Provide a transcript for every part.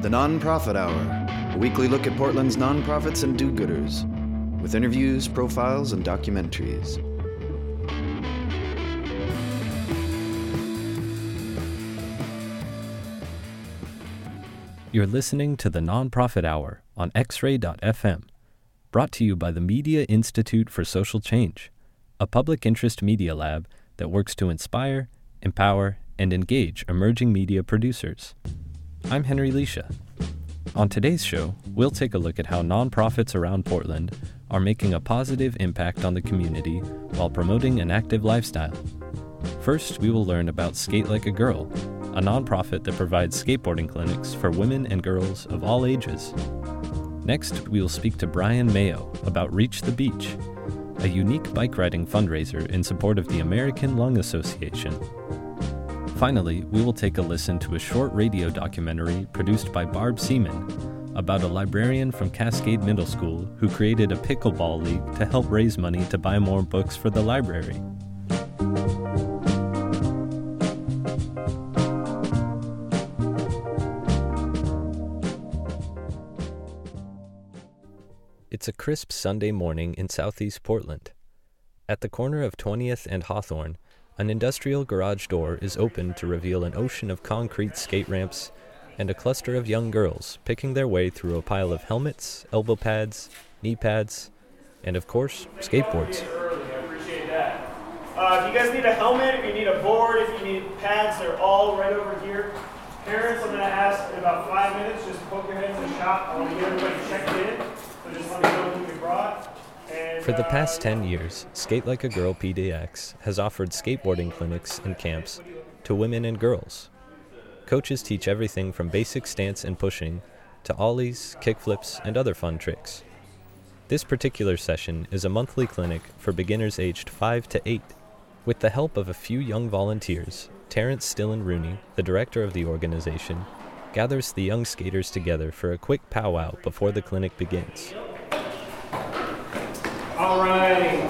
The Nonprofit Hour, a weekly look at Portland's nonprofits and do gooders, with interviews, profiles, and documentaries. You're listening to the Nonprofit Hour on xray.fm, brought to you by the Media Institute for Social Change, a public interest media lab that works to inspire, empower, and engage emerging media producers. I'm Henry Leisha. On today's show, we'll take a look at how nonprofits around Portland are making a positive impact on the community while promoting an active lifestyle. First, we will learn about Skate Like a Girl, a nonprofit that provides skateboarding clinics for women and girls of all ages. Next, we will speak to Brian Mayo about Reach the Beach, a unique bike riding fundraiser in support of the American Lung Association. Finally, we will take a listen to a short radio documentary produced by Barb Seaman about a librarian from Cascade Middle School who created a pickleball league to help raise money to buy more books for the library. It's a crisp Sunday morning in southeast Portland. At the corner of 20th and Hawthorne, an industrial garage door is opened to reveal an ocean of concrete skate ramps and a cluster of young girls picking their way through a pile of helmets, elbow pads, knee pads, and of course, skateboards. Uh, if you guys need a helmet, if you need a board, if you need pads, they're all right over here. Parents, I'm going to ask in about five minutes, just poke your heads in the shop. I want to get everybody checked in. So just let me know who you brought. For the past 10 years, Skate Like a Girl PDX has offered skateboarding clinics and camps to women and girls. Coaches teach everything from basic stance and pushing to ollies, kickflips, and other fun tricks. This particular session is a monthly clinic for beginners aged 5 to 8. With the help of a few young volunteers, Terrence Stillen Rooney, the director of the organization, gathers the young skaters together for a quick powwow before the clinic begins. All right.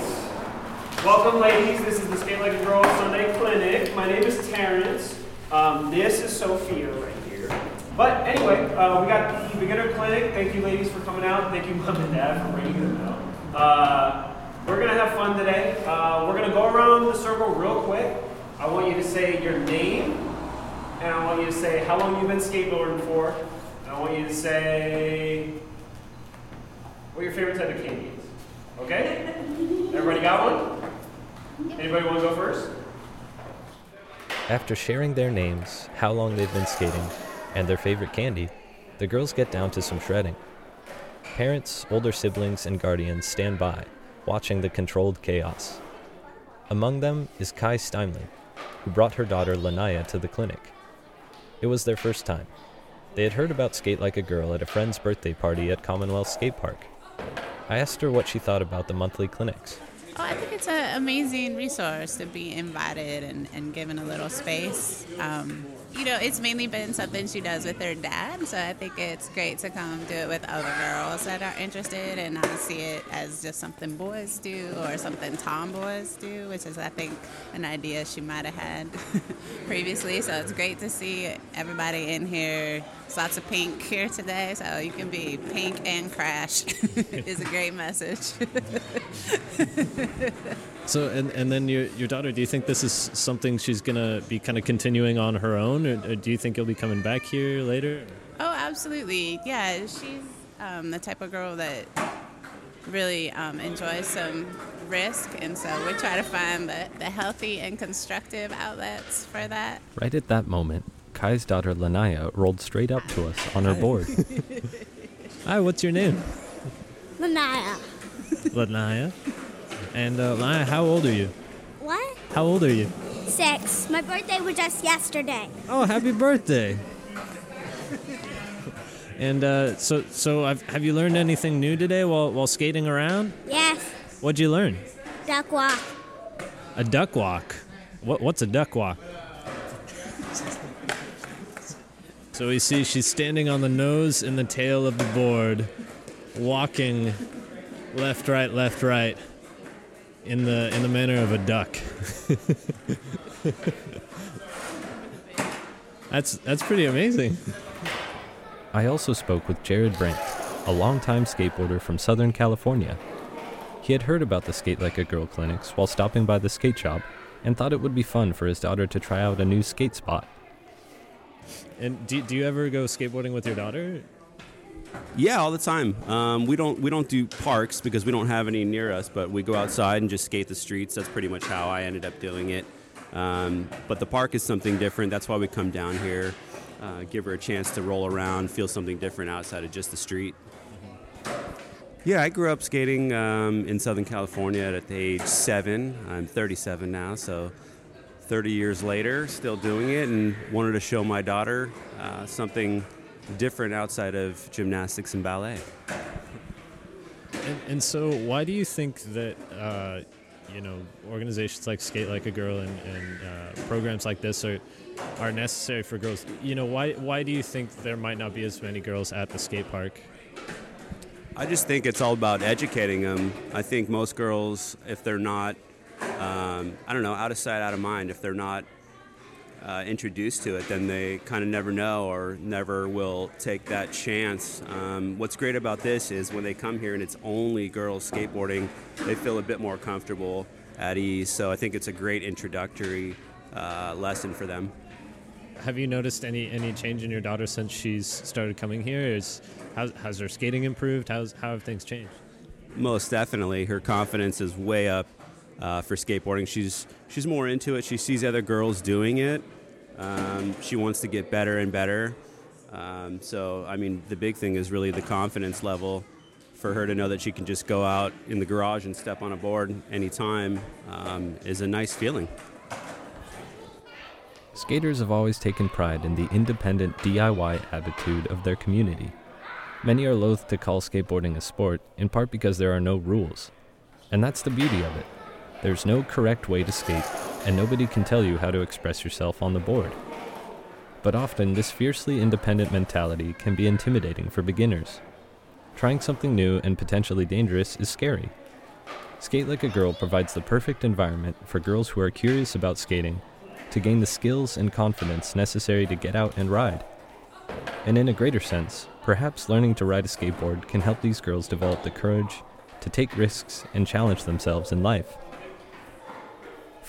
Welcome, ladies. This is the Skate Like a Girl Sunday Clinic. My name is Terrence. Um, this is Sophia right here. But anyway, uh, we got the beginner clinic. Thank you, ladies, for coming out. Thank you, mom and dad, for bringing them out. Uh, we're gonna have fun today. Uh, we're gonna go around the circle real quick. I want you to say your name, and I want you to say how long you've been skateboarding for. And I want you to say what your favorite type of candy is. Okay? Everybody got one? Anybody want to go first? After sharing their names, how long they've been skating, and their favorite candy, the girls get down to some shredding. Parents, older siblings, and guardians stand by, watching the controlled chaos. Among them is Kai Steinle, who brought her daughter Lanaya to the clinic. It was their first time. They had heard about Skate Like a Girl at a friend's birthday party at Commonwealth Skate Park. I asked her what she thought about the monthly clinics. Oh, I think it's an amazing resource to be invited and, and given a little space. Um, you know, it's mainly been something she does with her dad, so I think it's great to come do it with other girls that are interested and not see it as just something boys do or something tomboys do, which is, I think, an idea she might have had previously. So it's great to see everybody in here. There's lots of pink here today, so you can be pink and crash. is a great message. So, and, and then your, your daughter, do you think this is something she's going to be kind of continuing on her own, or, or do you think you'll be coming back here later? Oh, absolutely. Yeah, she's um, the type of girl that really um, enjoys some risk, and so we try to find the, the healthy and constructive outlets for that. Right at that moment, Kai's daughter Lanaya rolled straight up to us on her board. Hi, what's your name? Lanaya. Lanaya. And uh, Lanaya, how old are you? What? How old are you? Six. My birthday was just yesterday. Oh, happy birthday! and uh, so, so have, have you learned anything new today while, while skating around? Yes. What'd you learn? Duck walk. A duck walk. What, what's a duck walk? So we see she's standing on the nose and the tail of the board, walking left, right, left, right, in the in the manner of a duck. that's that's pretty amazing. I also spoke with Jared Brandt, a longtime skateboarder from Southern California. He had heard about the Skate Like a Girl clinics while stopping by the skate shop and thought it would be fun for his daughter to try out a new skate spot. And do, do you ever go skateboarding with your daughter? Yeah, all the time. Um, we don't we don't do parks because we don't have any near us, but we go outside and just skate the streets. That's pretty much how I ended up doing it. Um, but the park is something different. That's why we come down here, uh, give her a chance to roll around, feel something different outside of just the street. Yeah, I grew up skating um, in Southern California at the age seven. I'm 37 now, so 30 years later, still doing it, and wanted to show my daughter uh, something different outside of gymnastics and ballet. And, and so, why do you think that uh, you know organizations like Skate Like a Girl and, and uh, programs like this are are necessary for girls? You know, why why do you think there might not be as many girls at the skate park? I just think it's all about educating them. I think most girls, if they're not, um, I don't know, out of sight, out of mind, if they're not uh, introduced to it, then they kind of never know or never will take that chance. Um, what's great about this is when they come here and it's only girls skateboarding, they feel a bit more comfortable at ease. So I think it's a great introductory uh, lesson for them. Have you noticed any any change in your daughter since she's started coming here? Is has, has her skating improved? How's how have things changed? Most definitely, her confidence is way up uh, for skateboarding. She's she's more into it. She sees other girls doing it. Um, she wants to get better and better. Um, so, I mean, the big thing is really the confidence level for her to know that she can just go out in the garage and step on a board anytime um, is a nice feeling. Skaters have always taken pride in the independent DIY attitude of their community. Many are loath to call skateboarding a sport, in part because there are no rules. And that's the beauty of it. There's no correct way to skate, and nobody can tell you how to express yourself on the board. But often, this fiercely independent mentality can be intimidating for beginners. Trying something new and potentially dangerous is scary. Skate Like a Girl provides the perfect environment for girls who are curious about skating to gain the skills and confidence necessary to get out and ride. And in a greater sense, perhaps learning to ride a skateboard can help these girls develop the courage to take risks and challenge themselves in life.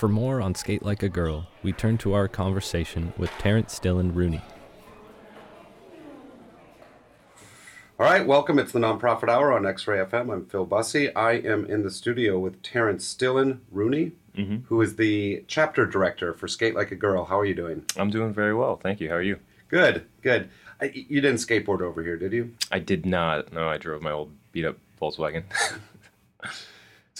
For more on Skate Like a Girl, we turn to our conversation with Terrence Stillen Rooney. All right, welcome. It's the Nonprofit Hour on X Ray FM. I'm Phil Bussey. I am in the studio with Terrence Stillen Rooney, mm-hmm. who is the chapter director for Skate Like a Girl. How are you doing? I'm doing very well, thank you. How are you? Good, good. I, you didn't skateboard over here, did you? I did not. No, I drove my old beat up Volkswagen.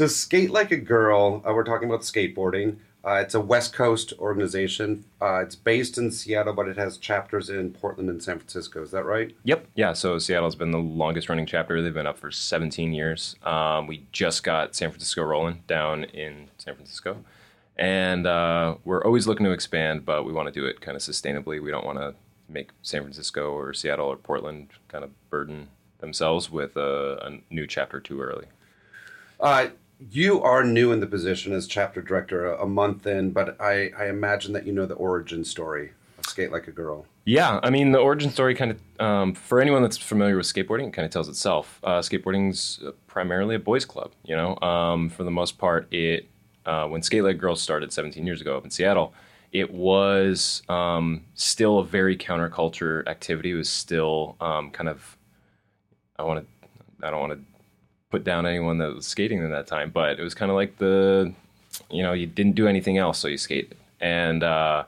So, Skate Like a Girl, uh, we're talking about skateboarding. Uh, it's a West Coast organization. Uh, it's based in Seattle, but it has chapters in Portland and San Francisco. Is that right? yep. Yeah. So Seattle's been the longest running chapter. They've been up for 17 years. Um, we just got San Francisco rolling down in San Francisco, and uh, we're always looking to expand, but we want to do it kind of sustainably. We don't want to make San Francisco or Seattle or Portland kind of burden themselves with a, a new chapter too early. Uh, you are new in the position as chapter director, a, month in, but I, I imagine that you know the origin story of Skate Like a Girl. Yeah, I mean the origin story kind of um, for anyone that's familiar with skateboarding, it kind of tells itself. Uh, skateboarding's primarily a boys' club. You know, um, for the most part, it uh, when Skate Like Girls started 17 years ago up in Seattle, it was um, still a very counterculture activity. It was still um, kind of I want to I don't want to put down anyone that was skating in that time, but it was kind of like the you know you didn't do anything else, so you skated and. Uh,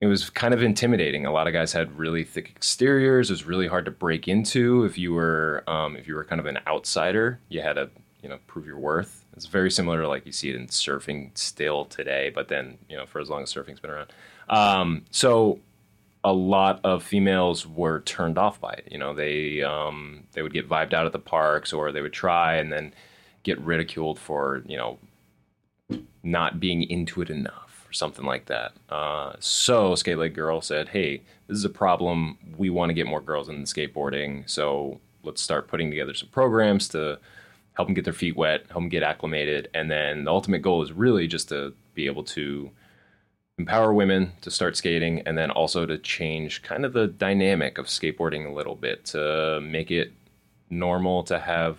it was kind of intimidating. A lot of guys had really thick exteriors. It was really hard to break into if you were um, if you were kind of an outsider. You had to you know prove your worth. It's very similar to like you see it in surfing still today, but then you know for as long as surfing's been around. Um, so a lot of females were turned off by it. You know they um, they would get vibed out at the parks or they would try and then get ridiculed for you know not being into it enough or something like that. Uh, so Skate Like Girl said, "Hey, this is a problem. We want to get more girls into skateboarding. So let's start putting together some programs to help them get their feet wet, help them get acclimated, and then the ultimate goal is really just to be able to empower women to start skating, and then also to change kind of the dynamic of skateboarding a little bit to make it normal to have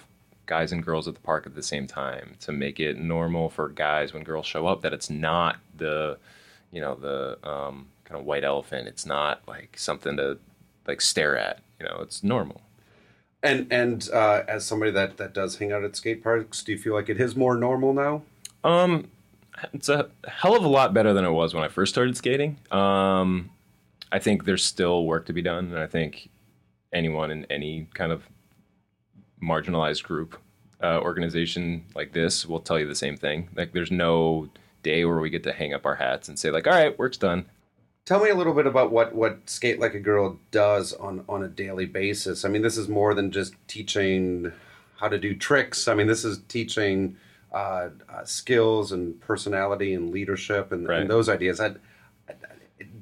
guys and girls at the park at the same time to make it normal for guys when girls show up that it's not the you know the um, kind of white elephant it's not like something to like stare at you know it's normal And and uh, as somebody that that does hang out at skate parks, do you feel like it is more normal now? um it's a hell of a lot better than it was when i first started skating um i think there's still work to be done and i think anyone in any kind of marginalized group uh, organization like this will tell you the same thing. Like, there's no day where we get to hang up our hats and say like, "All right, work's done." Tell me a little bit about what what Skate Like a Girl does on on a daily basis. I mean, this is more than just teaching how to do tricks. I mean, this is teaching uh, uh, skills and personality and leadership and, Right. and those ideas. I,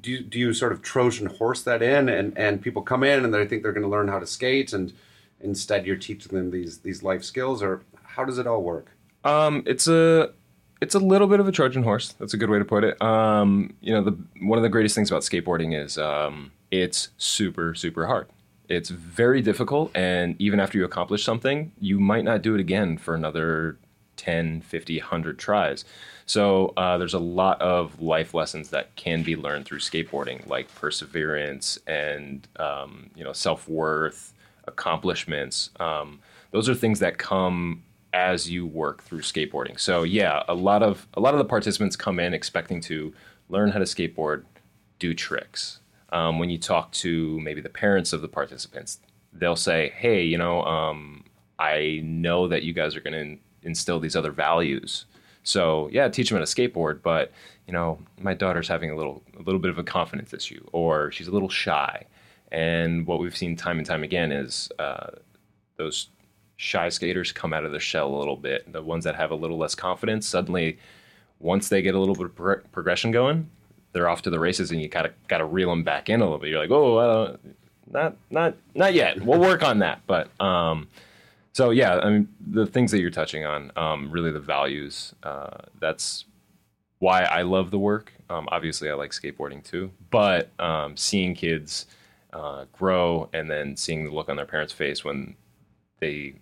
do do you sort of Trojan horse that in, and and people come in and they think they're going to learn how to skate, and instead you're teaching them these these life skills, or how does it all work? Um, it's a it's a little bit of a Trojan horse. That's a good way to put it. Um, you know, the one of the greatest things about skateboarding is um, it's super super hard. It's very difficult, and even after you accomplish something, you might not do it again for another 10, 50, 100 tries. So uh, there's a lot of life lessons that can be learned through skateboarding, like perseverance and um, you know self worth, accomplishments. Um, those are things that come as you work through skateboarding. So yeah, a lot of a lot of the participants come in expecting to learn how to skateboard, do tricks. Um, when you talk to maybe the parents of the participants, they'll say, "Hey, you know, um, I know that you guys are going to instill these other values. So yeah, teach them how to skateboard, but you know, my daughter's having a little a little bit of a confidence issue, or she's a little shy. And what we've seen time and time again is uh, those shy skaters come out of their shell a little bit. The ones that have a little less confidence, suddenly, once they get a little bit of pro- progression going, they're off to the races, and you gotta gotta reel them back in a little bit. You're like, oh, uh, not not not yet. We'll work on that, but. Um, so yeah, I mean the things that you're touching on, um, really the values. Uh, that's why I love the work. Um, obviously, I like skateboarding too, but um, seeing kids uh, grow and then seeing the look on their parents' face when they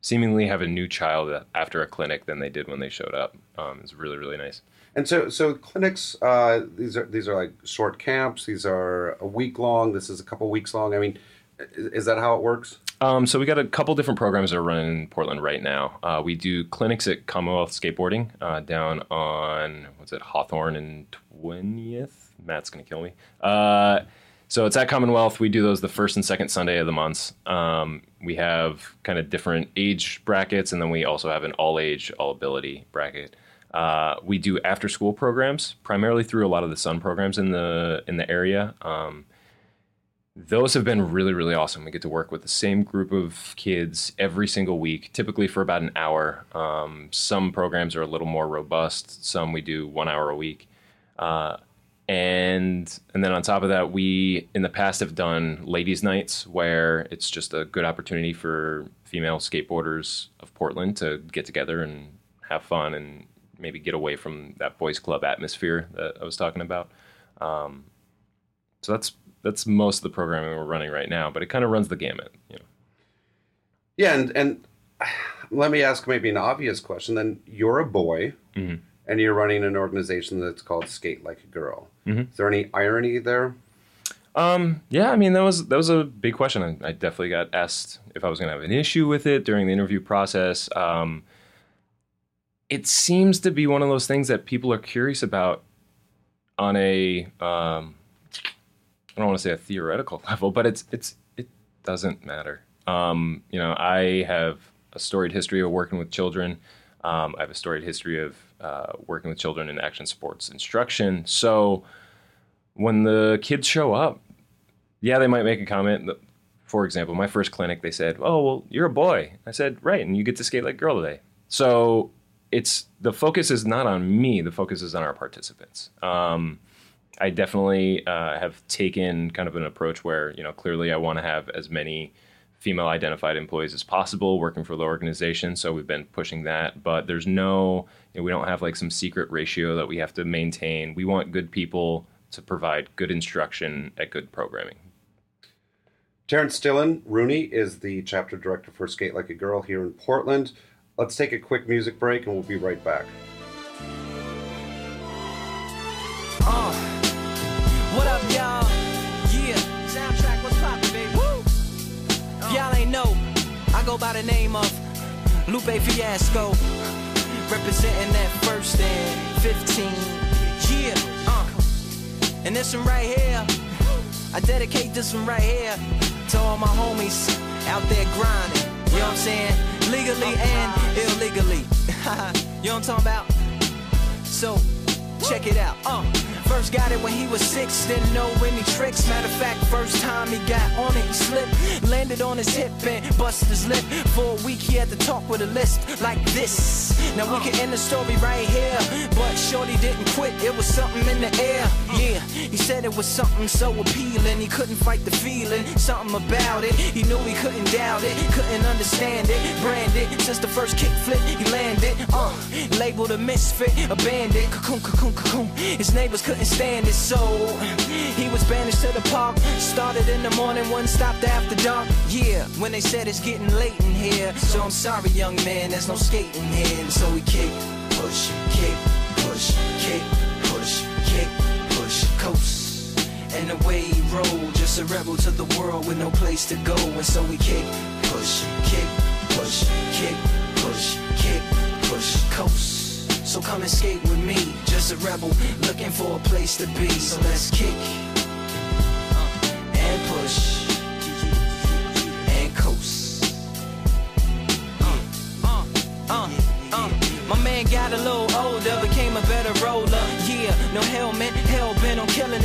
seemingly have a new child after a clinic than they did when they showed up um, is really really nice. And so, so clinics. Uh, these are these are like short camps. These are a week long. This is a couple weeks long. I mean, is, is that how it works? Um, so we got a couple different programs that are running in Portland right now. Uh, we do clinics at Commonwealth Skateboarding uh, down on what's it Hawthorne and Twentieth. Matt's gonna kill me. Uh, so it's at Commonwealth. We do those the first and second Sunday of the months. Um, we have kind of different age brackets, and then we also have an all age, all ability bracket. Uh, we do after school programs primarily through a lot of the Sun programs in the in the area. Um, those have been really really awesome. We get to work with the same group of kids every single week typically for about an hour. Um, some programs are a little more robust. Some we do one hour a week. Uh, and and then on top of that we in the past have done ladies nights where it's just a good opportunity for female skateboarders of portland to get together and have fun and maybe get away from that boys club atmosphere that i was talking about. Um, so that's that's most of the programming we're running right now, but it kind of runs the gamut. You know. Yeah, and and let me ask maybe an obvious question. Then you're a boy, Mhm. and you're running an organization that's called Skate Like a Girl. Mhm. Is there any irony there? Um, yeah, I mean that was that was a big question. I, I definitely got asked if I was going to have an issue with it during the interview process. Um, it seems to be one of those things that people are curious about on a um, I don't want to say a theoretical level, but it's it's it doesn't matter. Um, you know, I have a storied history of working with children. Um, I have a storied history of uh, working with children in action sports instruction. So when the kids show up, yeah, they might make a comment. For example, my first clinic, they said, "Oh, well, you're a boy." I said, "Right, and you get to skate like a girl today." So it's the focus is not on me. The focus is on our participants. Um, I definitely uh, have taken kind of an approach where you know clearly I want to have as many female identified employees as possible working for the organization. So we've been pushing that, but there's no, you know, we don't have like some secret ratio that we have to maintain. We want good people to provide good instruction at good programming. Terrence Stillen, Rooney, is the chapter director for Skate Like a Girl here in Portland. Let's take a quick music break and we'll be right back. Uh, what up, y'all? Yeah, soundtrack, what's poppin', baby? Woo! Y'all ain't know, I go by the name of Lupe Fiasco, representing that first and 15. Yeah, uh, and this one right here, I dedicate this one right here to all my homies out there grinding. You know what I'm saying? Legally and illegally. you know what I'm talking about? So, check it out. Uh, first got it when he was six, didn't know any tricks. Matter of fact, first time he got on it, he slipped, landed on his hip and busted his lip. For a week, he had to talk with a list like this. Now we can end the story right here, but Shorty didn't quit. It was something in the air. Yeah, he said it was something so appealing. He couldn't fight the feeling, something about it. He knew he couldn't doubt it, couldn't understand it. Branded since the first kickflip he landed. Uh, labeled a misfit, a bandit. Cocoon, cocoon, cocoon. His neighbors couldn't stand it, so he was banished to the park. Started in the morning, one stopped after dark. Yeah, when they said it's getting late in here. So I'm sorry, young man, there's no skating here. And so we kick, push, kick, push, kick, push, kick, push, coast. And the way he rolled, just a rebel to the world with no place to go. And so we kick, push, kick, push, kick, push, kick, push, coast. So come and skate with me, just a rebel looking for a place to be. So let's kick uh, and push got a little older,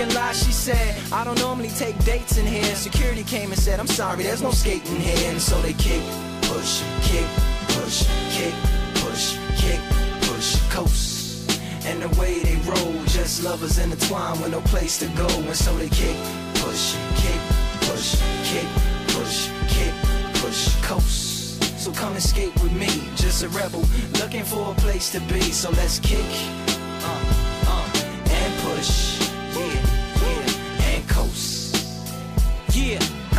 parking lot. She said, I don't normally take dates in here. Security came and said, I'm sorry, there's no skating here. And so they kick, push, kick, push, kick, push, kick, push, coast. And the way they roll, just lovers intertwined with no place to go. And so they kick, push, kick, push, kick, push, kick, push, coast. So come and skate with me, just a rebel looking for a place to be. So let's kick, uh,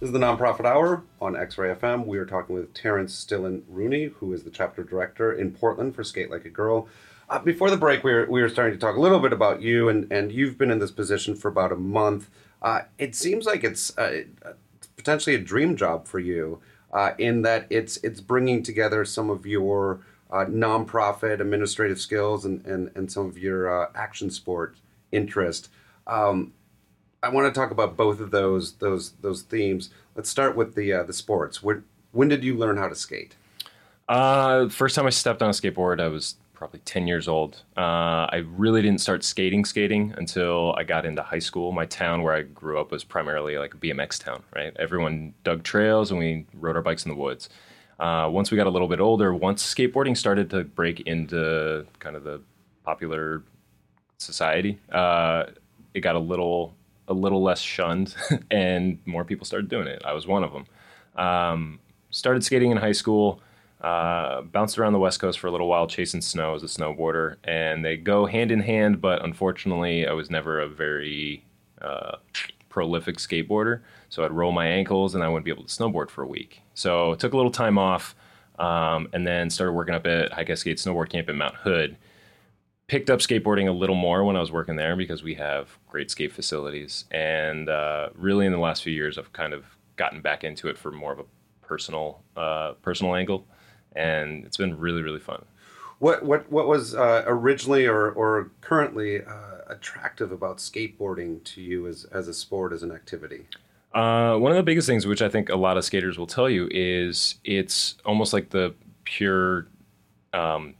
This is the Nonprofit Hour on X Ray FM. We are talking with Terrence Stillen Rooney, who is the chapter director in Portland for Skate Like a Girl. Uh, before the break, we were, we were starting to talk a little bit about you, and, and you've been in this position for about a month. Uh, it seems like it's uh, potentially a dream job for you uh, in that it's it's bringing together some of your uh, nonprofit administrative skills and, and, and some of your action sport interest. Um, I want to talk about both of those those those themes. Let's start with the uh, the sports. We're, when did you learn how to skate? Uh, first time I stepped on a skateboard, I was probably 10 years old. Uh, I really didn't start skating skating until I got into high school. My town where I grew up was primarily like a BMX town, right? Everyone dug trails and we rode our bikes in the woods. Uh, once we got a little bit older, once skateboarding started to break into kind of the popular society, uh, it got a little a little less shunned, and more people started doing it. I was one of them. Um, started skating in high school. Uh, bounced around the West Coast for a little while, chasing snow as a snowboarder, and they go hand in hand. But unfortunately, I was never a very uh, prolific skateboarder, so I'd roll my ankles and I wouldn't be able to snowboard for a week. So took a little time off, um, and then started working up at High Cascade Snowboard Camp in Mount Hood. Picked up skateboarding a little more when I was working there because we have great skate facilities, and uh, really in the last few years, I've kind of gotten back into it for more of a personal uh, personal angle and it's been really really fun. What what what was uh, originally or or currently uh, attractive about skateboarding to you as as a sport as an activity? Uh, one of the biggest things, which I think a lot of skaters will tell you, is it's almost like the pure um,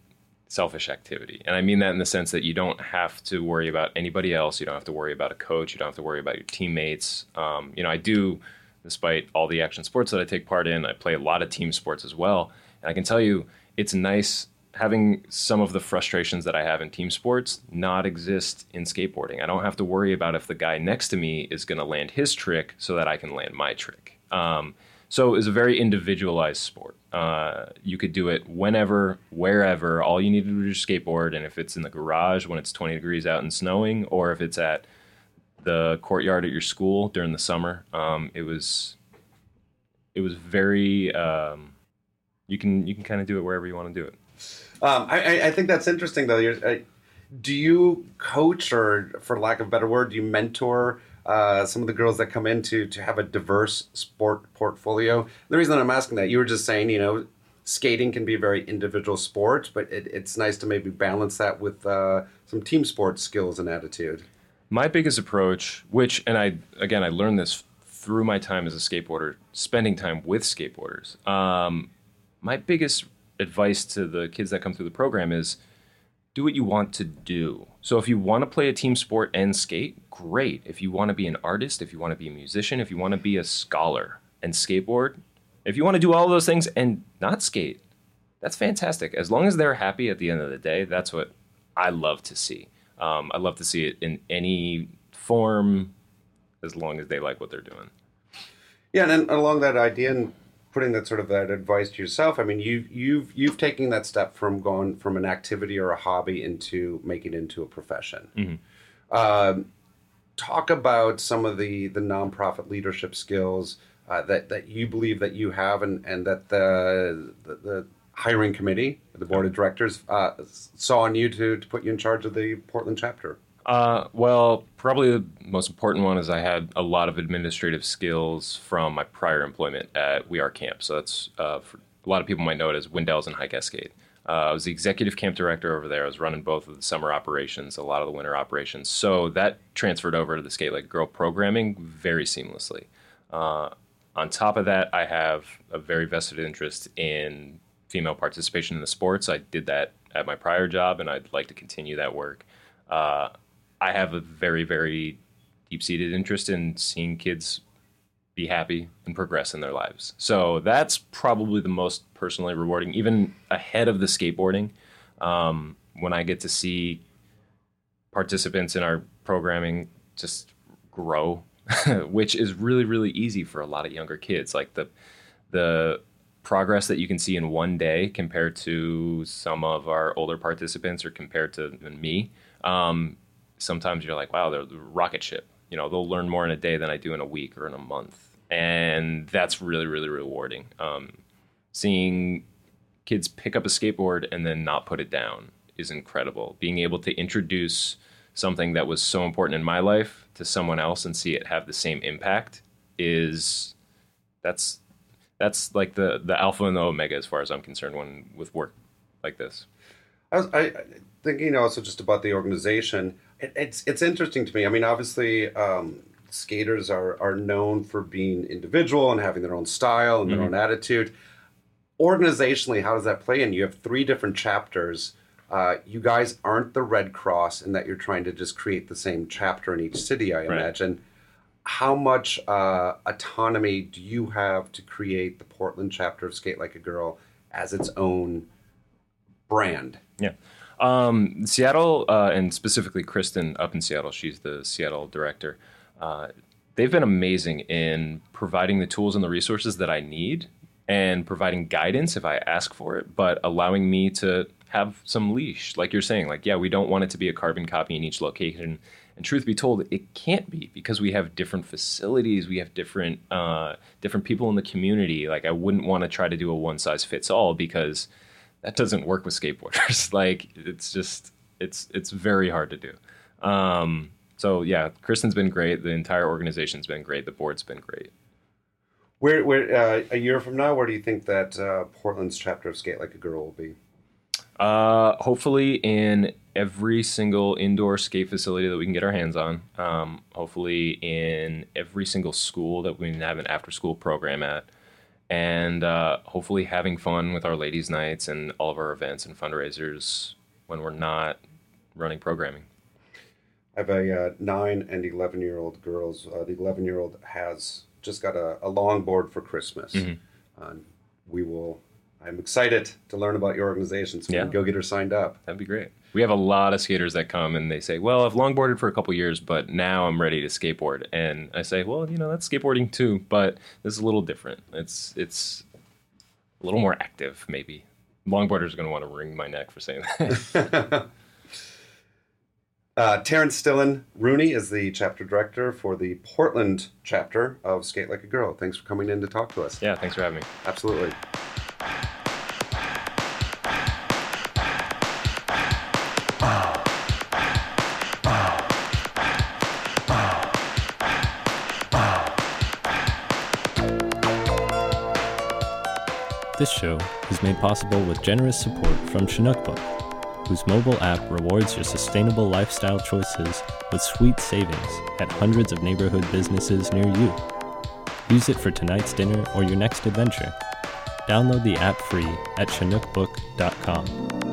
selfish activity. And I mean that in the sense that you don't have to worry about anybody else. You don't have to worry about a coach. You don't have to worry about your teammates. Um, you know, I do, despite all the action sports that I take part in, I play a lot of team sports as well. And I can tell you, it's nice having some of the frustrations that I have in team sports not exist in skateboarding. I don't have to worry about if the guy next to me is going to land his trick so that I can land my trick. Um, so it's a very individualized sport. Uh, you could do it whenever, wherever. All you need to do is skateboard, and if it's in the garage when it's 20 degrees out and snowing, or if it's at the courtyard at your school during the summer, um, it was it was very um, you can you can kind of do it wherever you want to do it. Um, I, I think that's interesting though. You're, I, do you coach, or for lack of a better word, do you mentor uh, some of the girls that come in to to have a diverse sport portfolio? The reason I'm asking that, you were just saying, you know, skating can be a very individual sport, but it, it's nice to maybe balance that with uh, some team sports skills and attitude. My biggest approach, which and I again I learned this through my time as a skateboarder, spending time with skateboarders. Um, my biggest advice to the kids that come through the program is do what you want to do. So if you want to play a team sport and skate, great. If you want to be an artist, if you want to be a musician, if you want to be a scholar and skateboard, if you want to do all those things and not skate, that's fantastic. As long as they're happy at the end of the day, that's what I love to see. Um, I love to see it in any form, as long as they like what they're doing. Yeah, and along that idea, and putting that sort of that advice to yourself, I mean, you've you've you've taken that step from going from an activity or a hobby into making it into a profession. Mm-hmm. Um, talk about some of the the nonprofit leadership skills uh, that that you believe that you have, and and that the the, the hiring committee, the board of directors, uh, saw in you to to put you in charge of the Portland chapter. Uh, well, probably the most important one is I had a lot of administrative skills from my prior employment at We Are Camp. So that's uh, a lot of people might know it as Windells and High Cascade. Uh, I was the executive camp director over there. I was running both of the summer operations, a lot of the winter operations. So that transferred over to the Skate Like Girl programming very seamlessly. Uh, on top of that, I have a very vested interest in female participation in the sports. I did that at my prior job, and I'd like to continue that work. Uh, I have a very, very deep seated interest in seeing kids be happy and progress in their lives. So that's probably the most personally rewarding, even ahead of the skateboarding. Um, when I get to see participants in our programming just grow, which is really, really easy for a lot of younger kids. Like the the progress that you can see in one day compared to some of our older participants or compared to me. Um, sometimes you're like, wow, they're the rocket ship. You know, they'll learn more in a day than I do in a week or in a month, and that's really really rewarding. Um, seeing kids pick up a skateboard and then not put it down is incredible. Being able to introduce something that was so important in my life to someone else and see it have the same impact is that's that's like the the alpha and the omega as far as I'm concerned when with work like this. I was I, thinking also just about the organization it, it's it's interesting to me. I mean, obviously, um, skaters are are known for being individual and having their own style and their Mhm. own attitude. Organizationally, how does that play in? You have three different chapters. Uh, you guys aren't the Red Cross in that you're trying to just create the same chapter in each city. I Right. imagine. How much uh, autonomy do you have to create the Portland chapter of Skate Like a Girl as its own brand? Yeah. Um, Seattle, uh, and specifically Kristen up in Seattle, she's the Seattle director. Uh, they've been amazing in providing the tools and the resources that I need and providing guidance if I ask for it, but allowing me to have some leash. Like you're saying, like, yeah, we don't want it to be a carbon copy in each location. And truth be told, it can't be because we have different facilities, we have different uh, different people in the community. Like I wouldn't want to try to do a one size fits all because that doesn't work with skateboarders. like it's just it's it's very hard to do. Um, so yeah, Kristen's been great. The entire organization's been great. The board's been great. Where, where uh, a year from now, where do you think that uh, Portland's chapter of Skate Like a Girl will be? Uh, hopefully in every single indoor skate facility that we can get our hands on. Um, hopefully in every single school that we can have an after school program at. And uh, hopefully having fun with our ladies' nights and all of our events and fundraisers when we're not running programming. I have a uh, nine and eleven year old girls. Uh, the eleven year old has just got a, a longboard for Christmas. Mhm. Uh, we will. I'm excited to learn about your organization, so we Yeah. can go get her signed up. That'd be great. We have a lot of skaters that come and they say, "Well, I've longboarded for a couple years, but now I'm ready to skateboard." And I say, "Well, you know, that's skateboarding too, but this is a little different. It's it's a little more active, maybe." Longboarders are going to want to wring my neck for saying that. Uh, Terrence Stillen Rooney is the chapter director for the Portland chapter of Skate Like a Girl. Thanks for coming in to talk to us. yeah, thanks for having me. Absolutely. This show is made possible with generous support from Chinookbook, whose mobile app rewards your sustainable lifestyle choices with sweet savings at hundreds of neighborhood businesses near you. Use it for tonight's dinner or your next adventure. Download the app free at chinookbook.com.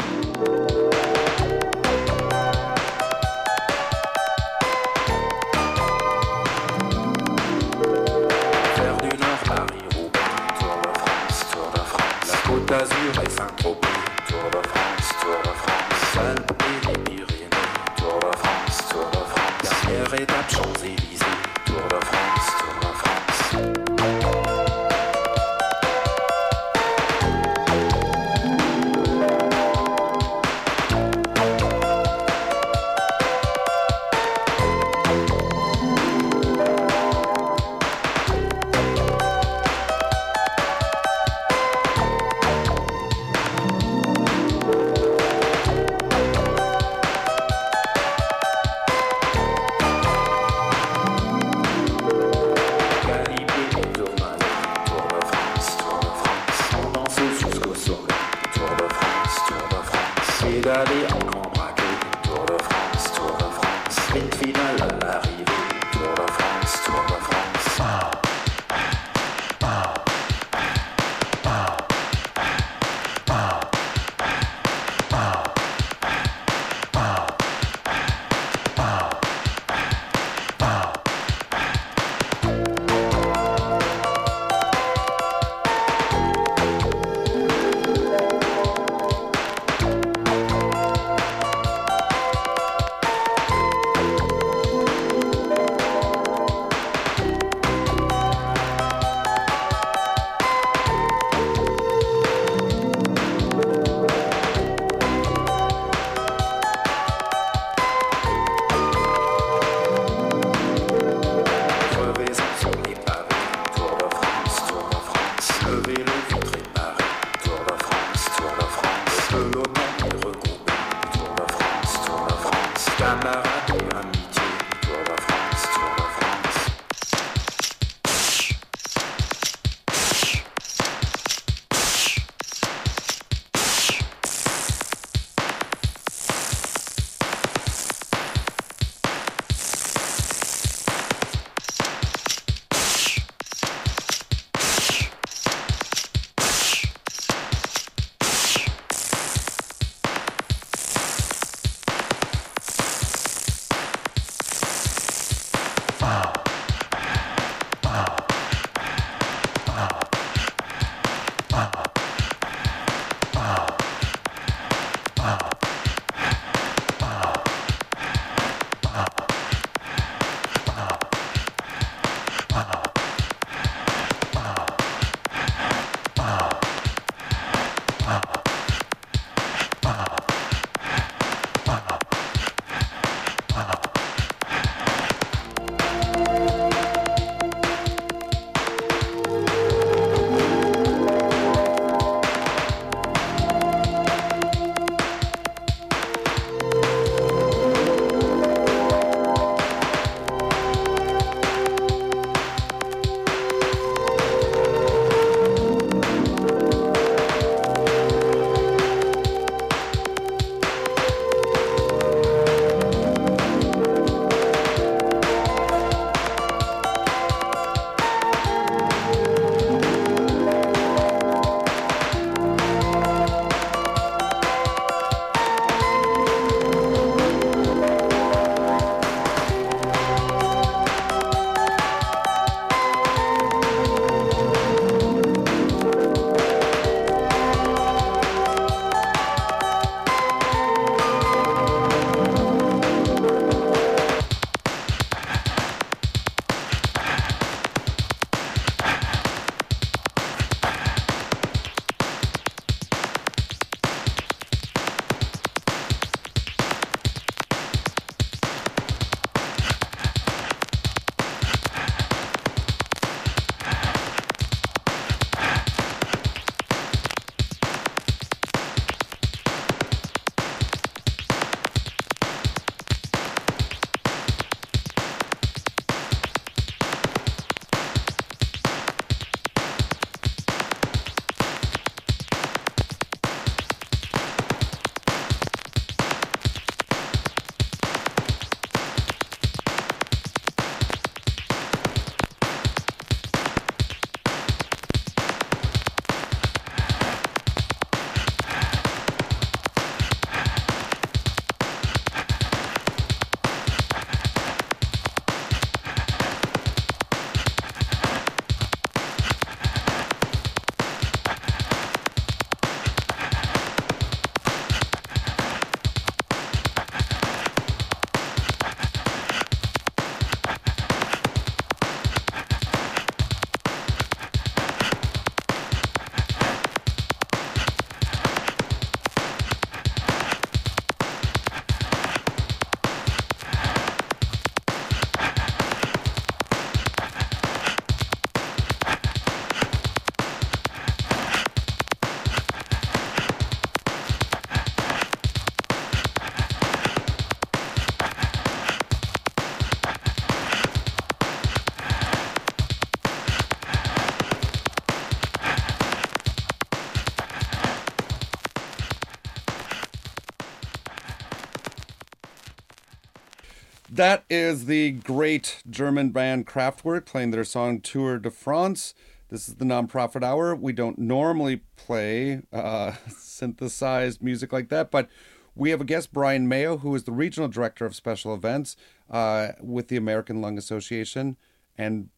That is the great German band Kraftwerk playing their song Tour de France. This is the nonprofit hour. We don't normally play uh, synthesized music like that, but we have a guest, Brian Mayo, who is the regional director of special events uh, with the American Lung Association and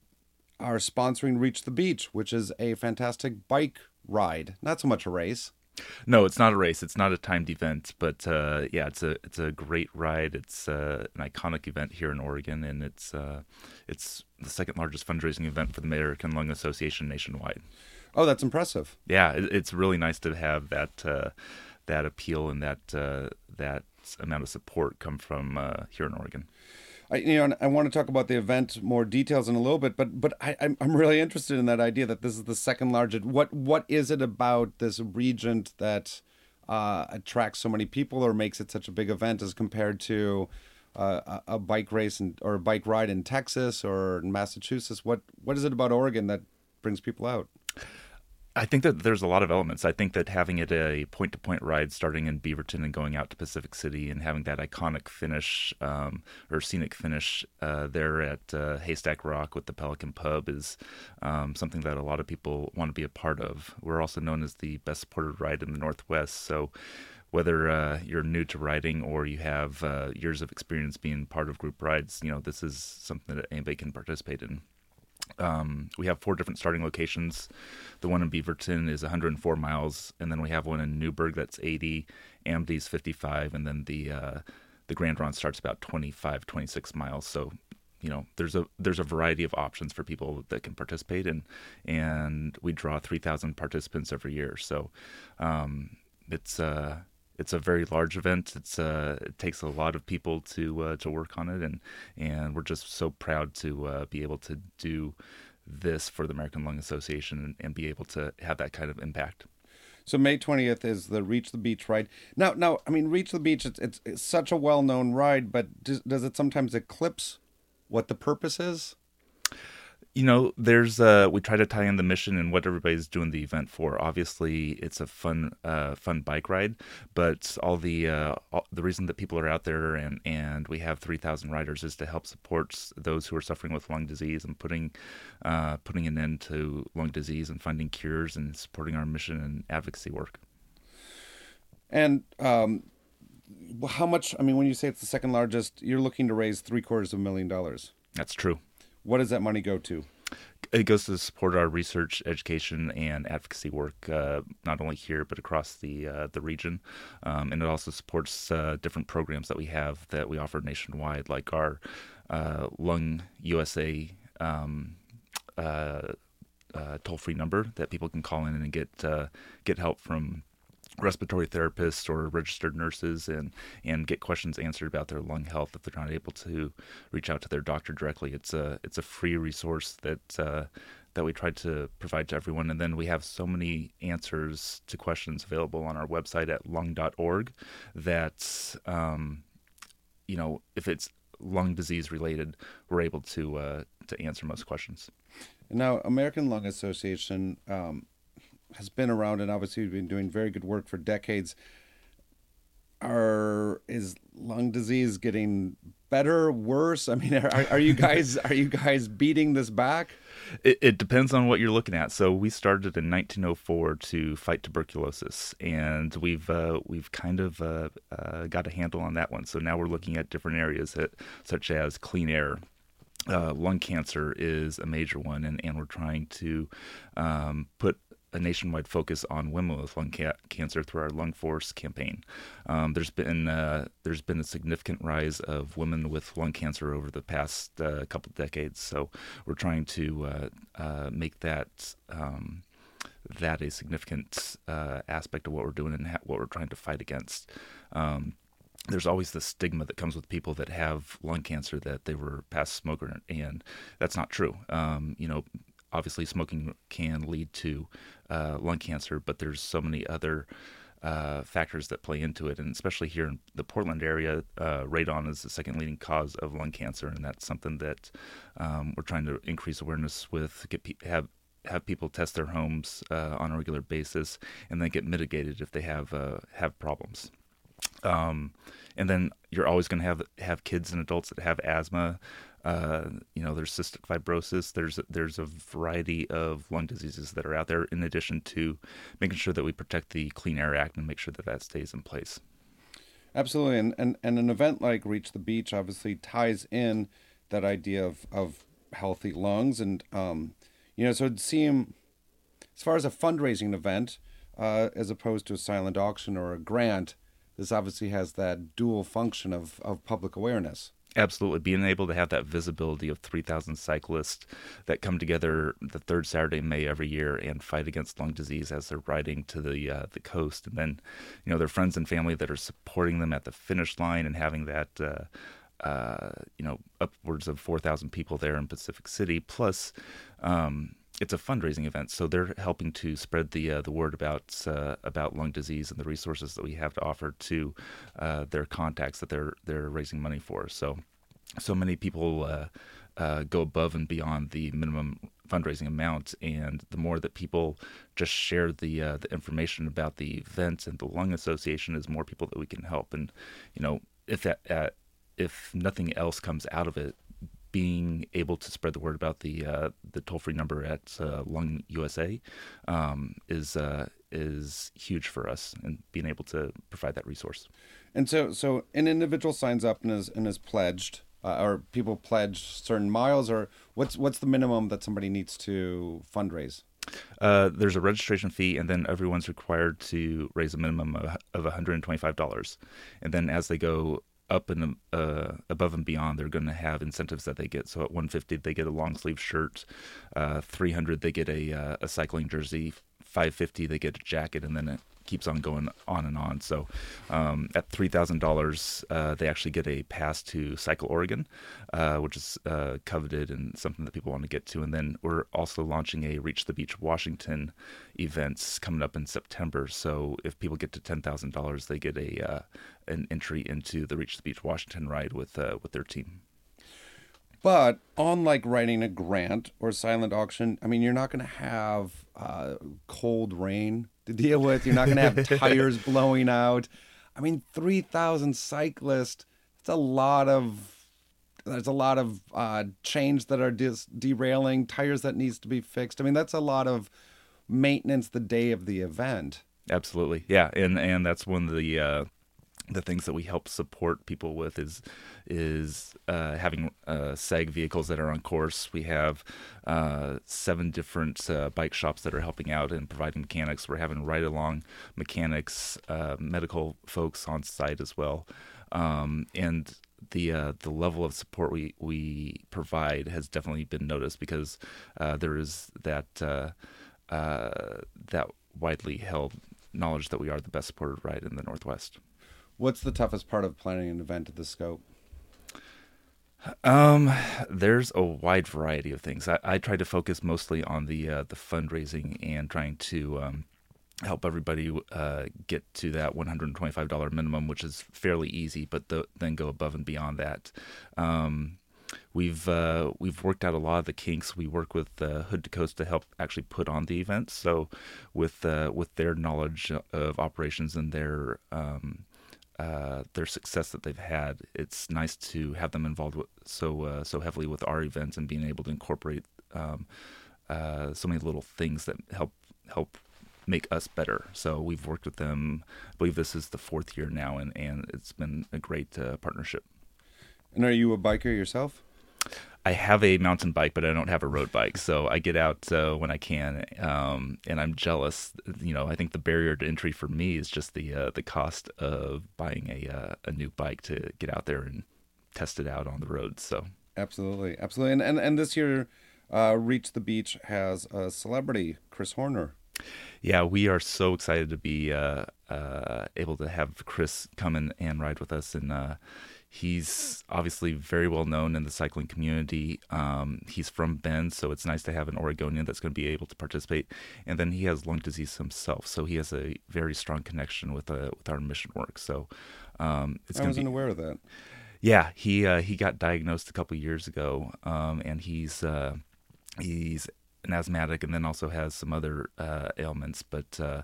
are sponsoring Reach the Beach, which is a fantastic bike ride. Not so much a race. No, it's not a race. It's not a timed event, but uh, yeah, it's a it's a great ride. It's uh, an iconic event here in Oregon, and it's uh, it's the second largest fundraising event for the American Lung Association nationwide. Oh, that's impressive. Yeah, it, it's really nice to have that uh, that appeal and that uh, that amount of support come from uh, here in Oregon. I, you know, I want to talk about the event more details in a little bit, but but I, I'm I'm really interested in that idea that this is the second largest. What what is it about this regent that uh, attracts so many people or makes it such a big event as compared to uh, a, a bike race and, or a bike ride in Texas or in Massachusetts? What what is it about Oregon that brings people out? I think that there's a lot of elements. I think that having it a point to point ride starting in Beaverton and going out to Pacific City and having that iconic finish um, or scenic finish uh, there at uh, Haystack Rock with the Pelican Pub is um, something that a lot of people want to be a part of. We're also known as the best supported ride in the Northwest. So whether uh, you're new to riding or you have uh, years of experience being part of group rides, you know, this is something that anybody can participate in. Um, we have four different starting locations. The one in Beaverton is 104 miles, and then we have one in Newburgh that's 80, Amdy's 55, and then the uh, the Grand Ronde starts about 25, 26 miles. So, you know, there's a there's a variety of options for people that can participate, and and we draw 3,000 participants every year. So, um, it's uh, it's a very large event. It's uh, it takes a lot of people to uh, to work on it, and and we're just so proud to uh, be able to do this for the American Lung Association and, and be able to have that kind of impact. So May twentieth is the Reach the Beach ride. Now, now, I mean, Reach the Beach. It's it's, it's such a well known ride, but does, does it sometimes eclipse what the purpose is? You know, there's uh, we try to tie in the mission and what everybody's doing the event for. Obviously, it's a fun, uh, fun bike ride, but all the uh, all, the reason that people are out there and and we have three thousand riders is to help support those who are suffering with lung disease and putting uh, putting an end to lung disease and finding cures and supporting our mission and advocacy work. And um, how much? I mean, when you say it's the second largest, you're looking to raise three quarters of a million dollars. That's true. What does that money go to? It goes to support our research, education, and advocacy work, uh, not only here but across the uh, the region, um, and it also supports uh, different programs that we have that we offer nationwide, like our uh, Lung USA um, uh, uh, toll free number that people can call in and get get help from respiratory therapists or registered nurses and and get questions answered about their lung health if they're not able to reach out to their doctor directly. It's a it's a free resource that uh, that we try to provide to everyone, and then we have so many answers to questions available on our website at lung.org that um, you know if it's lung disease related, we're able to uh, to answer most questions. Now, American Lung Association. Um, has been around and obviously been doing very good work for decades. Are is lung disease getting better, worse? I mean, are, are you guys are you guys beating this back? It, it, depends on what you're looking at. So we started in 1904 to fight tuberculosis, and we've uh, we've kind of uh, uh, got a handle on that one. So now we're looking at different areas that, such as clean air, uh, lung cancer is a major one, and, and we're trying to um, put a nationwide focus on women with lung ca- cancer through our Lung Force campaign. Um, there's been uh, there's been a significant rise of women with lung cancer over the past uh, couple decades. So we're trying to uh, uh make that. Um, that a significant uh, aspect of what we're doing and ha- what we're trying to fight against. Um, there's always the stigma that comes with people that have lung cancer that they were past smoker, and that's not true. Um, you know, obviously smoking can lead to uh, lung cancer, but there's so many other uh, factors that play into it, and especially here in the Portland area, uh, radon is the second leading cause of lung cancer, and that's something that um, we're trying to increase awareness with. Get pe- have have people test their homes uh, on a regular basis, and then get mitigated if they have uh, have problems. Um, and then you're always going to have have kids and adults that have asthma. Uh, you know, there's cystic fibrosis. There's there's a variety of lung diseases that are out there. In addition to making sure that we protect the Clean Air Act and make sure that that stays in place. Absolutely, and, and and an event like Reach the Beach obviously ties in that idea of of healthy lungs, and um, you know, so it'd seem as far as a fundraising event, uh, as opposed to a silent auction or a grant, this obviously has that dual function of of public awareness. Absolutely, being able to have that visibility of 3,000 cyclists that come together the third Saturday in May every year and fight against lung disease as they're riding to the uh, the coast, and then you know their friends and family that are supporting them at the finish line and having that. Uh, uh, you know, upwards of 4,000 people there in Pacific City. Plus, um, it's a fundraising event, so they're helping to spread the uh, the word about uh, about lung disease and the resources that we have to offer to uh, their contacts that they're they're raising money for. So, so many people uh, uh, go above and beyond the minimum fundraising amount, and the more that people just share the uh, the information about the event and the lung association, is more people that we can help. And you know, if that if nothing else comes out of it, being able to spread the word about the uh, the toll free number at uh, Lung USA um, is uh, is huge for us, and being able to provide that resource. And so, so an individual signs up and is and is pledged, uh, or people pledge certain miles, or what's what's the minimum that somebody needs to fundraise? Uh, there's a registration fee, and then everyone's required to raise a minimum of, of $125. And then as they go up and uh, above and beyond, they're going to have incentives that they get. So at 150, they get a long sleeve shirt. Uh, 300, they get a uh, a cycling jersey. 550, they get a jacket, and then keeps on going on and on. So um, at three thousand uh, dollars, they actually get a pass to Cycle Oregon, uh, which is uh, coveted and something that people want to get to. And then we're also launching a Reach the Beach Washington events coming up in September. So if people get to ten thousand dollars, they get a uh, an entry into the Reach the Beach Washington ride with uh, with their team. But unlike writing a grant or silent auction, I mean, you're not going to have uh, cold rain to deal with. You're not going to have tires blowing out. I mean, 3,000 cyclists, it's a lot of. There's a lot of uh, chains that are dis- derailing, tires that needs to be fixed. I mean, that's a lot of maintenance the day of the event. Absolutely, yeah, and and that's one of the uh, the things that we help support people with is is uh, having uh, SAG vehicles that are on course. We have uh, seven different uh, bike shops that are helping out and providing mechanics. We're having ride along mechanics, uh, medical folks on site as well, um, and the uh, the level of support we we provide has definitely been noticed because there is that that widely held knowledge that we are the best supported ride in the Northwest. What's the toughest part of planning an event of this scope? Um, there's a wide variety of things. I, I try to focus mostly on the uh, the fundraising and trying to um, help everybody uh, get to that $125 minimum, which is fairly easy, but the, then go above and beyond that. Um, we've uh, we've worked out a lot of the kinks. We work with uh, Hood to Coast to help actually put on the events. So with uh, with their knowledge of operations and their um, uh, their success that they've had, it's nice to have them involved with, so uh, so heavily with our events and being able to incorporate um, uh, so many little things that help help make us better. So we've worked with them. I believe this is the fourth year now, and and it's been a great uh, partnership. And are you a biker yourself? I have a mountain bike, but I don't have a road bike. So I get out uh, when I can, um, and I'm jealous. You know, I think the barrier to entry for me is just the uh, the cost of buying a uh, a new bike to get out there and test it out on the road. So absolutely, absolutely, and and, and this year, uh, Reach the Beach has a celebrity, Chris Horner. Yeah, we are so excited to be uh, uh, able to have Chris come in and ride with us and He's obviously very well known in the cycling community. Um, he's from Bend, so it's nice to have an Oregonian that's going to be able to participate. And then he has lung disease himself, so he has a very strong connection with uh, with our mission work. So um, it's I wasn't be, aware of that. Yeah, he uh, he got diagnosed a couple years ago, um, and he's uh, he's an asthmatic, and then also has some other uh, ailments. But uh,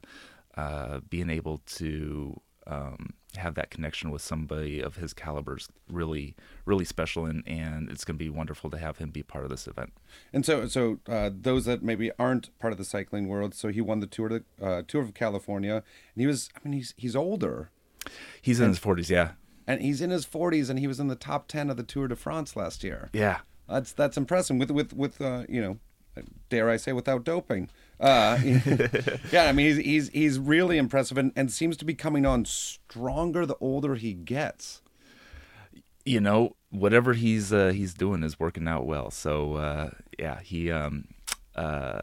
uh, being able to um, have that connection with somebody of his caliber is really really special, and and it's going to be wonderful to have him be part of this event. And so, so uh, those that maybe aren't part of the cycling world, so he won the tour to, uh, tour of California, and he was. I mean, he's he's older. He's in And- his forties, yeah, and he's in his 40s, and he was in the top 10 of the Tour de France last year. yeah. That's that's impressive with with with uh, you know, dare I say, without doping. Uh, yeah, I mean he's he's he's really impressive and, and seems to be coming on stronger the older he gets. you know whatever he's uh, he's doing is working out well. So uh, yeah, he um, uh,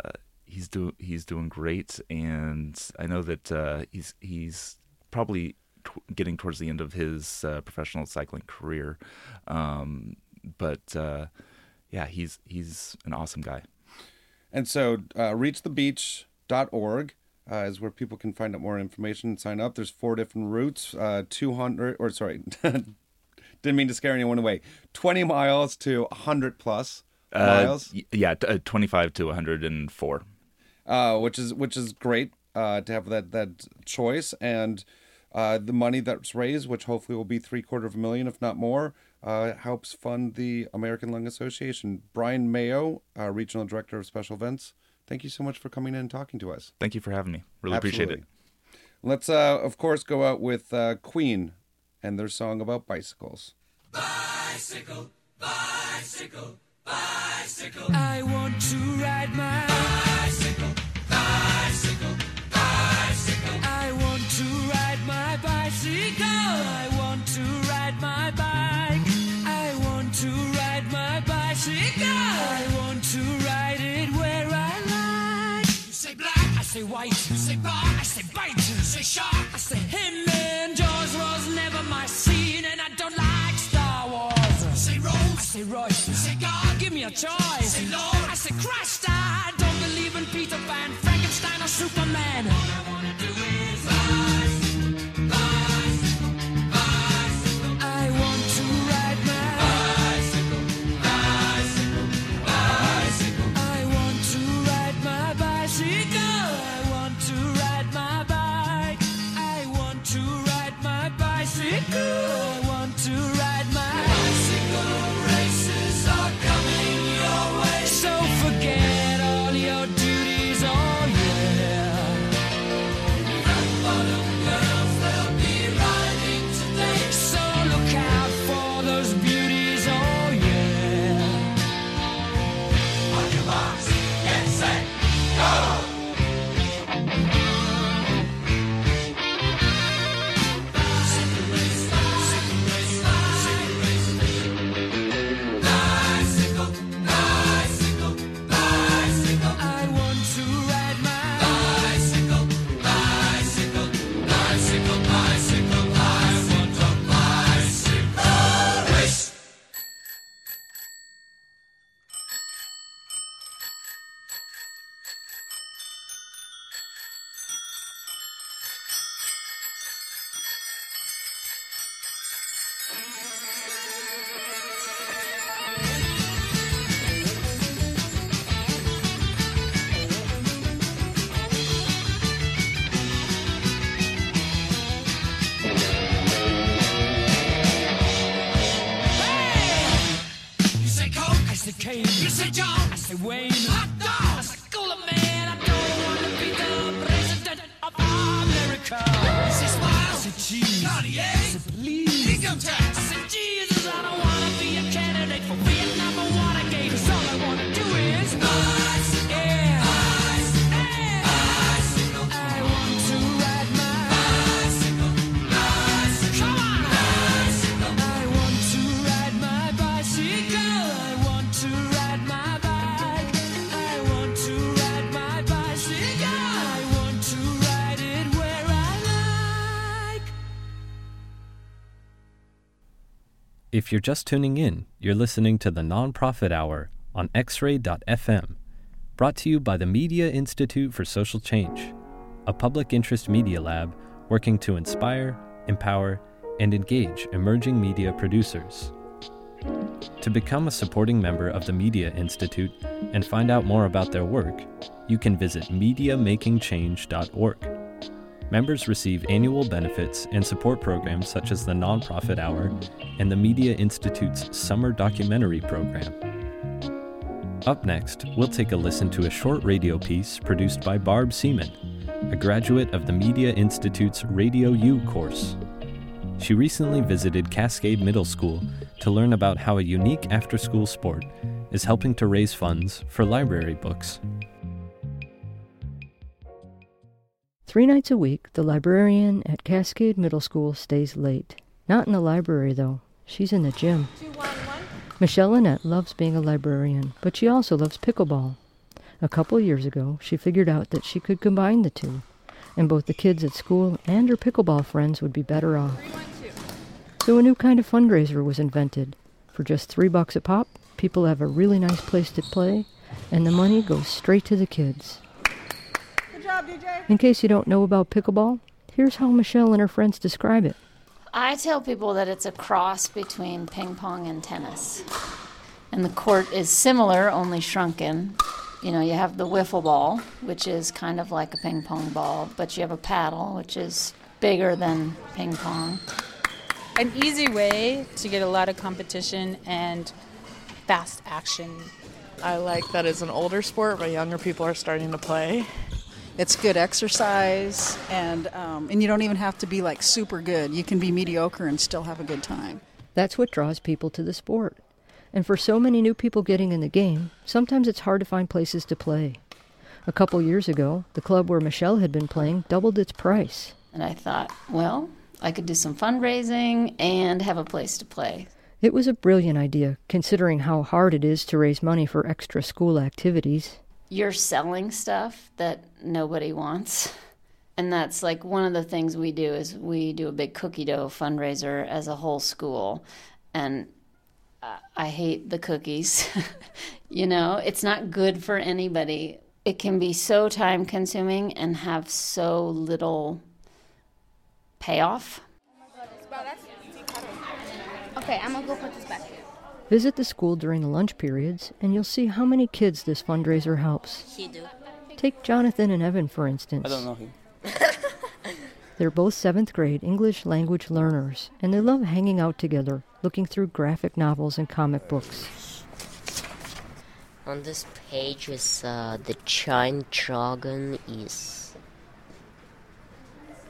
he's doing he's doing great, and I know that uh, he's he's probably t- getting towards the end of his uh, professional cycling career. Um, but uh, yeah, he's he's an awesome guy. And so, uh, reachthebeach.org uh, is where people can find out more information and sign up. There's four different routes, uh, 200, or sorry, didn't mean to scare anyone away, 20 miles to 100 plus Uh, miles, yeah, t- uh, twenty five to one hundred and four. uh, which is which is great uh, to have that that choice and uh, the money that's raised, which hopefully will be three quarter of a million, if not more, uh, helps fund the American Lung Association. Brian Mayo, uh, regional director of special events. Thank you so much for coming in and talking to us. Thank you for having me. Really appreciate it. Let's, uh, of course, go out with uh, Queen and their song about bicycles. Bicycle, bicycle, bicycle. I want to ride my bicycle, bicycle, bicycle. I want to ride my bicycle. Say white. You say bar, I say bite. You say shark, I say him. And Jaws was never my scene, and I don't like Star Wars. You say Rose, I say Royce. You say God, give me a choice. Say Lord, I say Christ. I don't believe in Peter Pan, Frankenstein, or Superman. If you're just tuning in, you're listening to the Nonprofit Hour on xray.fm, brought to you by the Media Institute for Social Change, a public interest media lab working to inspire, empower, and engage emerging media producers. To become a supporting member of the Media Institute and find out more about their work, you can visit MediaMakingChange.org. members receive annual benefits and support programs such as the Nonprofit Hour and the Media Institute's Summer Documentary Program. Up next, we'll take a listen to a short radio piece produced by Barb Seaman, a graduate of the Media Institute's Radio U course. She recently visited Cascade Middle School to learn about how a unique after school sport is helping to raise funds for library books. Three nights a week, the librarian at Cascade Middle School stays late. Not in the library, though. She's in the gym. Michelle Lynette loves being a librarian, but she also loves pickleball. A couple years ago, she figured out that she could combine the two, and both the kids at school and her pickleball friends would be better off. So a new kind of fundraiser was invented. For just three bucks a pop, people have a really nice place to play, and the money goes straight to the kids. Good job, DJ. In case you don't know about pickleball, here's how Michelle and her friends describe it. I tell people that it's a cross between ping pong and tennis. And the court is similar, only shrunken. You know, you have the wiffle ball, which is kind of like a ping pong ball, but you have a paddle, which is bigger than ping pong. An easy way to get a lot of competition and fast action. I like that it's an older sport, but younger people are starting to play. It's good exercise, and um, and you don't even have to be like super good. You can be mediocre and still have a good time. That's what draws people to the sport. And for so many new people getting in the game, sometimes it's hard to find places to play. A couple years ago, the club where Michelle had been playing doubled its price. And I thought, well, I could do some fundraising and have a place to play. It was a brilliant idea, considering how hard it is to raise money for extra school activities. You're selling stuff that nobody wants. And that's like one of the things we do is we do a big cookie dough fundraiser as a whole school. And I hate the cookies. you know, it's not good for anybody. It can be so time consuming and have so little payoff. Oh okay, I'm gonna go put this back. Visit the school during the lunch periods, and you'll see how many kids this fundraiser helps. Take Jonathan and Evan, for instance. I don't know him. They're both seventh grade English language learners, and they love hanging out together, looking through graphic novels and comic books. On this page is uh, the giant dragon is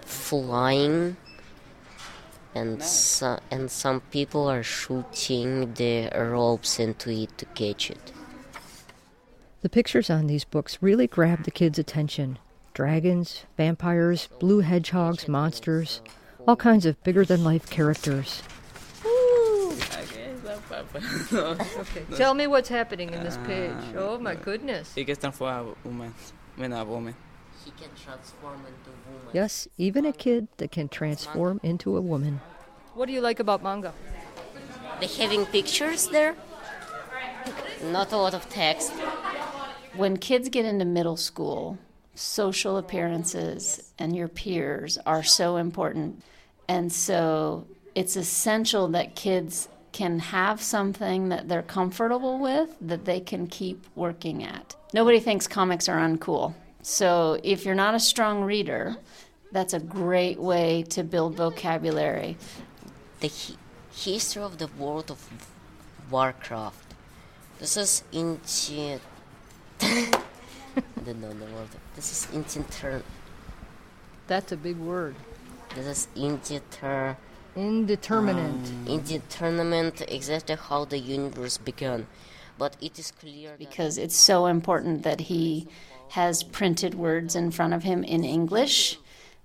flying and so, and some people are shooting the ropes into it to catch it. The pictures on these books really grab the kids' attention. Dragons, vampires, blue hedgehogs, monsters, all kinds of bigger than life characters. okay. Tell me what's happening in this page. Oh my goodness. He gets transformed a woman. When a woman. He can transform into woman. Yes, even a kid that can transform into a woman. What do you like about manga? They having pictures there. Not a lot of text. When kids get into middle school, social appearances and your peers are so important. And so it's essential that kids can have something that they're comfortable with that they can keep working at. Nobody thinks comics are uncool. So if you're not a strong reader, that's a great way to build vocabulary. The hi- history of the world of Warcraft. This is into. I don't know the word. This is inter. That's a big word. This is inter. Indeterminate. Um, indeterminate exactly how the universe began, but it is clear because it's so important that he has printed words in front of him in English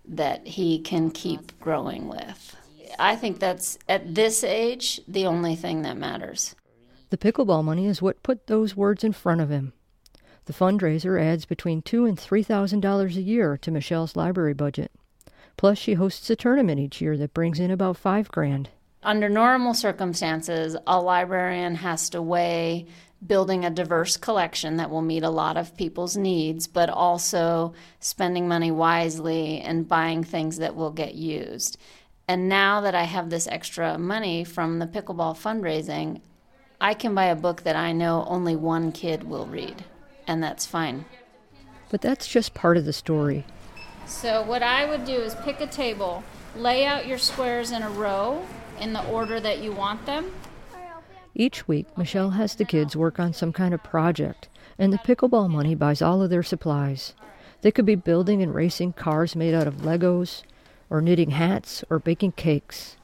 that he can keep growing with. I think that's at this age the only thing that matters. The pickleball money is what put those words in front of him. The fundraiser adds between two and three thousand dollars a year to Michelle's library budget. Plus, she hosts a tournament each year that brings in about five grand. Under normal circumstances, a librarian has to weigh building a diverse collection that will meet a lot of people's needs, but also spending money wisely and buying things that will get used. And now that I have this extra money from the pickleball fundraising, I can buy a book that I know only one kid will read, and that's fine. But that's just part of the story. So, what I would do is pick a table, lay out your squares in a row in the order that you want them. Each week, Michelle has the kids work on some kind of project, and the pickleball money buys all of their supplies. They could be building and racing cars made out of Legos, or knitting hats, or baking cakes.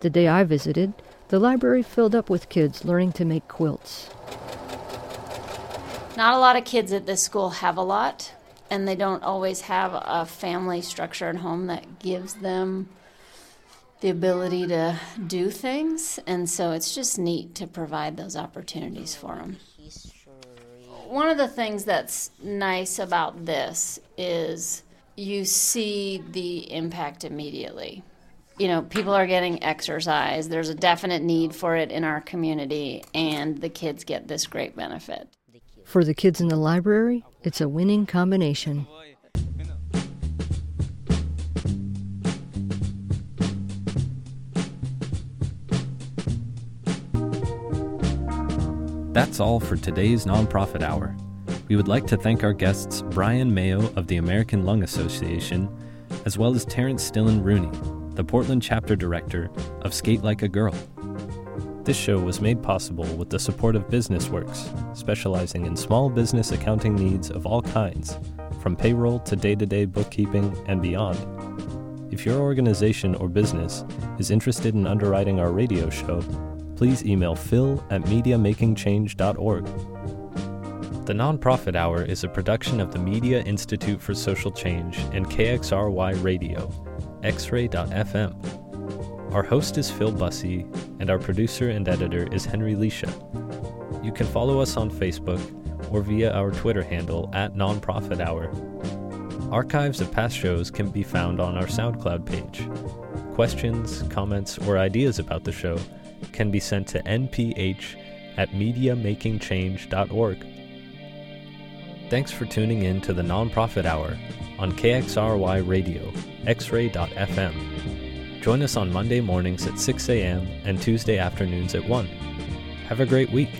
The day I visited, the library filled up with kids learning to make quilts. Not a lot of kids at this school have a lot, and they don't always have a family structure at home that gives them the ability to do things. And so it's just neat to provide those opportunities for them. One of the things that's nice about this is you see the impact immediately. You know, people are getting exercise. There's a definite need for it in our community, and the kids get this great benefit. For the kids in the library, it's a winning combination. That's all for today's Nonprofit Hour. We would like to thank our guests Brian Mayo of the American Lung Association, as well as Terrence Stillen Rooney, the Portland chapter director of Skate Like a Girl. This show was made possible with the support of BusinessWorks, specializing in small business accounting needs of all kinds, from payroll to day to day bookkeeping and beyond. If your organization or business is interested in underwriting our radio show, please email phil at mediamakingchange.org. The Nonprofit Hour is a production of the Media Institute for Social Change and KXRY Radio, xray.fm. Our host is Phil Bussey, and our producer and editor is Henry Leisha. You can follow us on Facebook or via our Twitter handle at Nonprofit Hour. Archives of past shows can be found on our SoundCloud page. Questions, comments, or ideas about the show can be sent to nph at mediamakingchange.org. Thanks for tuning in to the Nonprofit Hour on KXRY Radio, xray.fm. Join us on Monday mornings at 6 a.m. and Tuesday afternoons at 1. Have a great week.